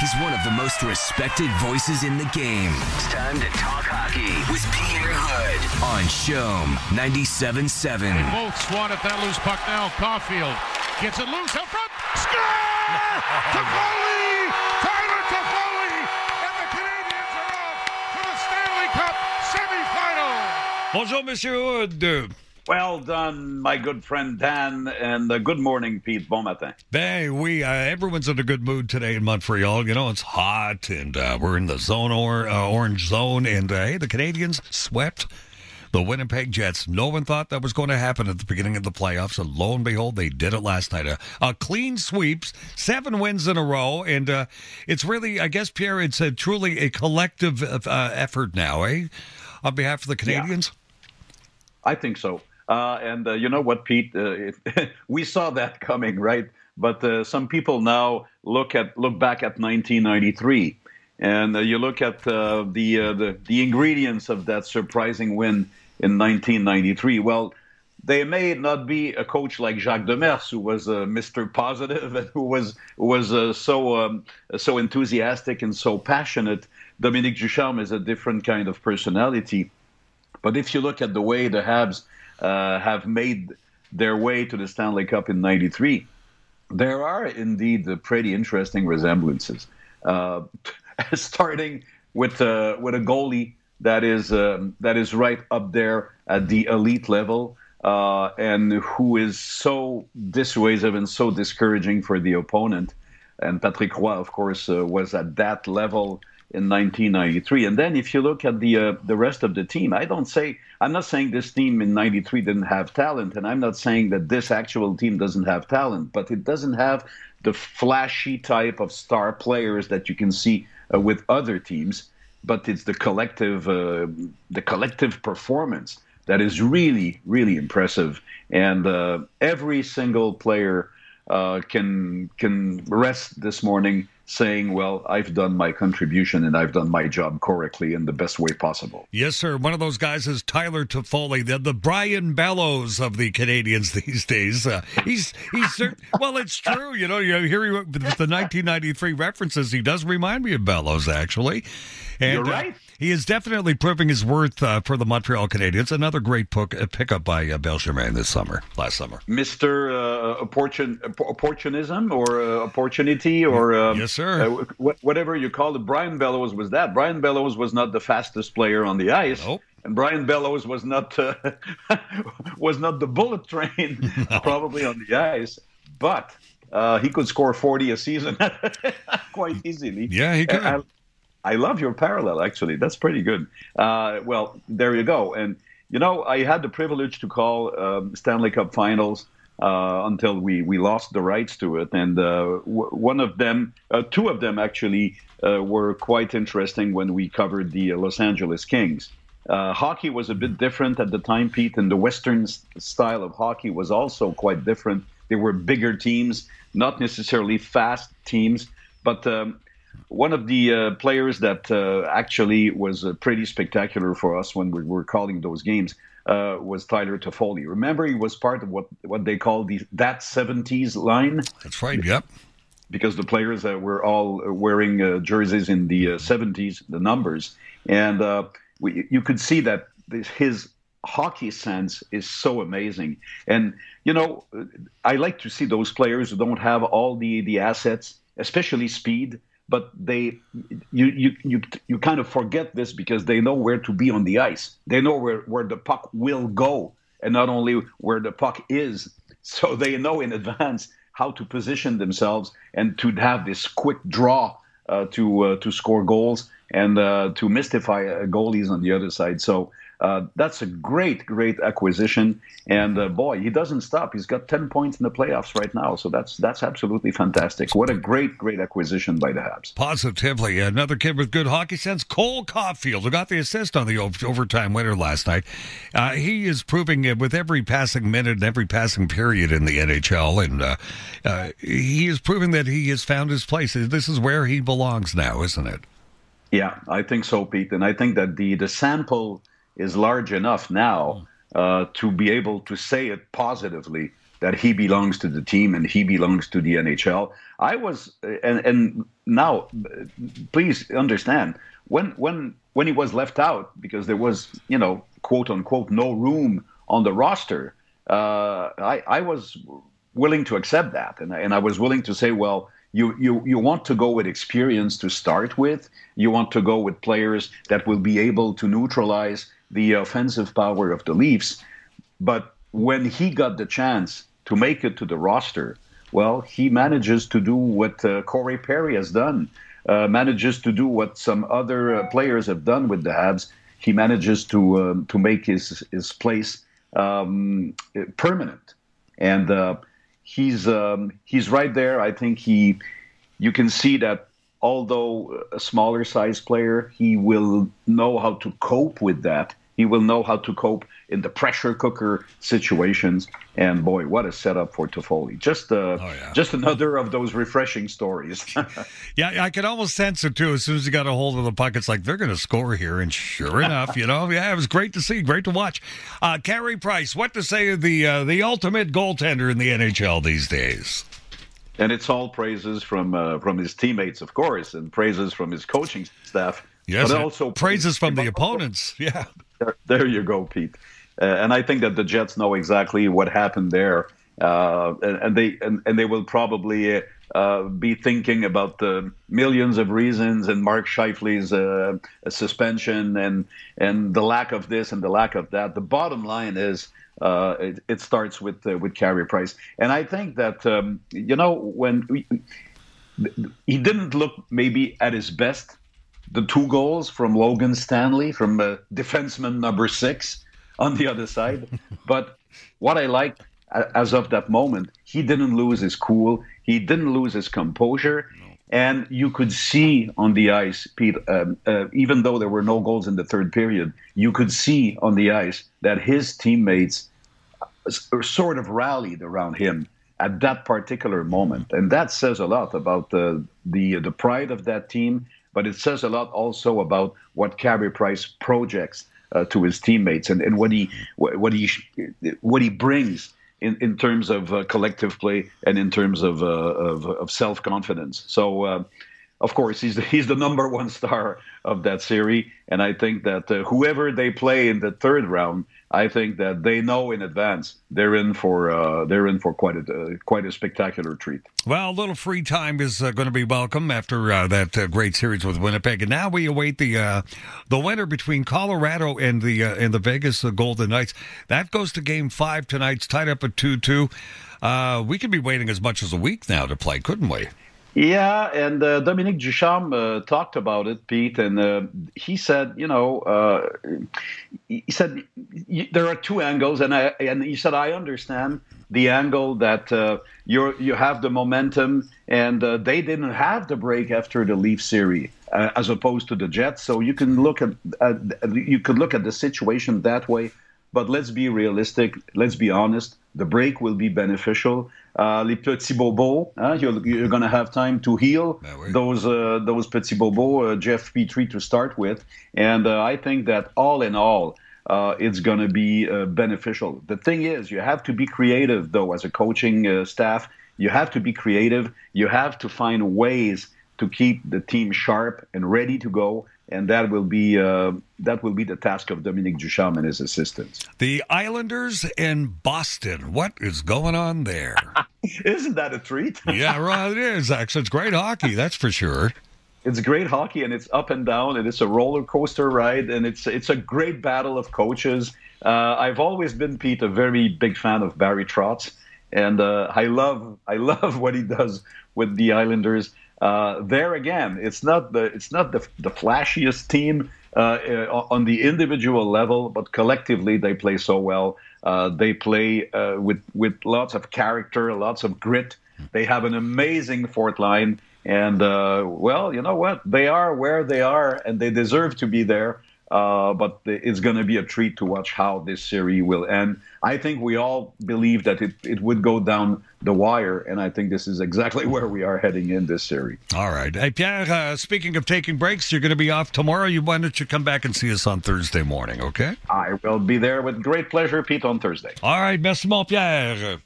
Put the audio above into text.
He's one of the most respected voices in the game. It's time to talk hockey with Pierre Houde on CHOM 97.7. They Both swat at that loose puck now. Caufield gets it loose up front. Score! Toffoli! Tyler Toffoli! And the Canadiens are off to the Stanley Cup semifinal. Bonjour, Monsieur Houde. Well done, my good friend Dan, and uh, good morning, Pete. Bon matin. Ben, we uh, everyone's in a good mood today in Montreal. You know, it's hot, and uh, we're in the zone or uh, orange zone. And uh, hey, the Canadiens swept the Winnipeg Jets. No one thought that was going to happen at the beginning of the playoffs, and lo and behold, they did it last night. A, a clean sweeps, seven wins in a row, and uh, it's really, I guess, Pierre, it's a, truly a collective uh, effort now, eh? On behalf of the Canadiens. Yeah. I think so. Uh, and uh, you know what, Pete? Uh, it, we saw that coming, right? But uh, some people now look at look back at 1993, and uh, you look at uh, the, the the ingredients of that surprising win in 1993. Well, they may not be a coach like Jacques Demers, who was a Mr. Positive and who was was so um, so enthusiastic and so passionate. Dominique Ducharme is a different kind of personality. But if you look at the way the Habs uh, have made their way to the Stanley Cup in '93, there are indeed pretty interesting resemblances. Uh, starting with uh, with a goalie that is um, that is right up there at the elite level, uh, and who is so dissuasive and so discouraging for the opponent. And Patrick Roy, of course, uh, was at that level in 1993. And then if you look at the uh, the rest of the team, I don't say I'm not saying this team in 93 didn't have talent and I'm not saying that this actual team doesn't have talent, but it doesn't have the flashy type of star players that you can see uh, with other teams, but it's the collective uh, the collective performance that is really really impressive and uh, every single player uh, can can rest this morning saying, well, I've done my contribution and I've done my job correctly in the best way possible. Yes, sir. One of those guys is Tyler Toffoli, the, the Brian Bellows of the Canadiens these days. Uh, he's he's well, it's true. You know, you hear the 1993 references. He does remind me of Bellows, actually. And, You're uh, right. Uh, he is definitely proving his worth uh, for the Montreal Canadiens. Another great book, uh, pickup by uh, Bergevin this summer, last summer. Mister uh, opportun- opportunism or uh, opportunity or um, yes, sir. whatever you call it. Brian Bellows was that. Brian Bellows was not the fastest player on the ice. Nope. And Brian Bellows was not was not the bullet train no. probably on the ice, but he could score forty a season quite easily. Yeah, he could. I love your parallel, actually. That's pretty good. Uh, well, there you go. And, you know, I had the privilege to call um, Stanley Cup finals uh, until we, we lost the rights to it. And uh, w- one of them, uh, two of them actually, uh, were quite interesting when we covered the Los Angeles Kings. Uh, hockey was a bit different at the time, Pete, and the Western style of hockey was also quite different. They were bigger teams, not necessarily fast teams, but um, one of the uh, players that uh, actually was uh, pretty spectacular for us when we were calling those games uh, was Tyler Toffoli. Remember, he was part of what what they call the that '70s line. That's right. Yep. Because the players were all wearing uh, jerseys in the '70s, uh, the numbers, and we, you could see that his hockey sense is so amazing. And you know, I like to see those players who don't have all the the assets, especially speed but they you you you you kind of forget this because they know where to be on the ice. They know where where the puck will go, and not only where the puck is. So they know in advance how to position themselves and to have this quick draw uh, to uh, to score goals and uh, to mystify uh, goalies on the other side. So uh, that's a great, great acquisition. And uh, boy, he doesn't stop. He's got 10 points in the playoffs right now. So that's that's absolutely fantastic. What a great, great acquisition by the Habs. Positively. Another kid with good hockey sense, Cole Caufield, who got the assist on the overtime winner last night. Uh, he is proving it with every passing minute and every passing period in the NHL. And uh, uh, he is proving that he has found his place. This is where he belongs now, isn't it? Yeah, I think so, Pete. And I think that the, the sample – is large enough now uh, to be able to say it positively that he belongs to the team and he belongs to the NHL. I was, and and now, please understand when when when he was left out because there was you know quote unquote no room on the roster. Uh, I I was willing to accept that, and and I was willing to say, well, you, you, you want to go with experience to start with. You want to go with players that will be able to neutralize the offensive power of the Leafs. But when he got the chance to make it to the roster, well, he manages to do what uh, Corey Perry has done, uh, manages to do what some other uh, players have done with the Habs. He manages to um, to make his his place um, permanent, and uh, he's um, he's right there. I think he you can see that although a smaller size player, he will know how to cope with that. He will know how to cope in the pressure cooker situations. And boy, what a setup for Toffoli! Just uh, oh, yeah. just another of those refreshing stories. yeah, I could almost sense it too. As soon as he got a hold of the puck, it's like they're going to score here. And sure enough, you know, yeah, it was great to see, great to watch. Uh, Carey Price, what to say of the uh, the ultimate goaltender in the NHL these days? and it's all praises from uh, from his teammates, of course, and praises from his coaching staff. Yes, but also praises from the opponents. Yeah, there, there, you go, Pete. Uh, and I think that the Jets know exactly what happened there, uh, and, and, they and, and, they will probably uh, be thinking about the millions of reasons and Mark Scheifele's uh, suspension and and the lack of this and the lack of that. The bottom line is uh, it, it, starts with uh, with Carey Price, and I think that um, you know when we, he didn't look maybe at his best. The two goals from Logan Stanley, from uh, defenseman number six, on the other side. but what I liked as of that moment, he didn't lose his cool. He didn't lose his composure. And you could see on the ice, Pete, um, uh, even though there were no goals in the third period, you could see on the ice that his teammates uh, sort of rallied around him at that particular moment. And that says a lot about the, the, the pride of that team, but it says a lot also about what Carey Price projects uh, to his teammates and, and what he what he what he brings in, in terms of uh, collective play and in terms of, uh, of, of self confidence. So, uh, of course, he's the, he's the number one star of that series, and I think that uh, whoever they play in the third round, I think that they know in advance they're in for uh, they're in for quite a uh, quite a spectacular treat. Well, a little free time is uh, going to be welcome after uh, that uh, great series with Winnipeg, and now we await the uh, the winner between Colorado and the and the Vegas Golden Knights. That goes to Game Five tonight. It's tied up at two two. we could be waiting as much as a week now to play, couldn't we? Yeah, and uh, Dominique Ducharme uh, talked about it, Pete, and uh, he said, you know, uh, he said there are two angles, and I, and he said I understand the angle that uh, you you have the momentum, and uh, they didn't have the break after the Leaf series, as opposed to the Jets. So you can look at you could look at the situation that way. But let's be realistic. Let's be honest. The break will be beneficial. Uh, les petits bobos, huh? you're, you're going to have time to heal those uh, those petits bobos, uh, Jeff Petry to start with. And uh, I think that all in all, uh, it's going to be uh, beneficial. The thing is, you have to be creative, though, as a coaching staff. You have to be creative. You have to find ways to keep the team sharp and ready to go and that will be uh, that will be the task of Dominique Ducharme and his assistants. The Islanders in Boston. What is going on there? Isn't that a treat? yeah, well, it is. Actually, it's great hockey. That's for sure. It's great hockey, and it's up and down, and it's a roller coaster ride, and it's it's a great battle of coaches. Uh, I've always been Pete a very big fan of Barry Trotz, and uh, I love I love what he does with the Islanders. Uh, there again, it's not the it's not the, the flashiest team uh, on the individual level, but collectively they play so well. Uh, they play uh, with with lots of character, lots of grit. They have an amazing fourth line, and uh, well, you know what? They are where they are, and they deserve to be there. Uh, but it's going to be a treat to watch how this series will end. I think we all believe that it, it would go down the wire, and I think this is exactly where we are heading in this series. All right. Hey, Pierre, uh, speaking of taking breaks, you're going to be off tomorrow. You Why don't you come back and see us on Thursday morning, okay? I will be there with great pleasure, Pete, on Thursday. All right, merci, mon Pierre.